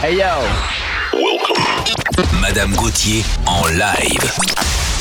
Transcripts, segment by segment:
Hey yo. Welcome. Madame Gauthier en live.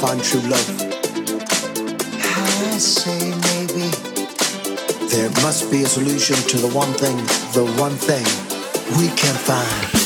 find true love. I say maybe. There must be a solution to the one thing, the one thing we can find.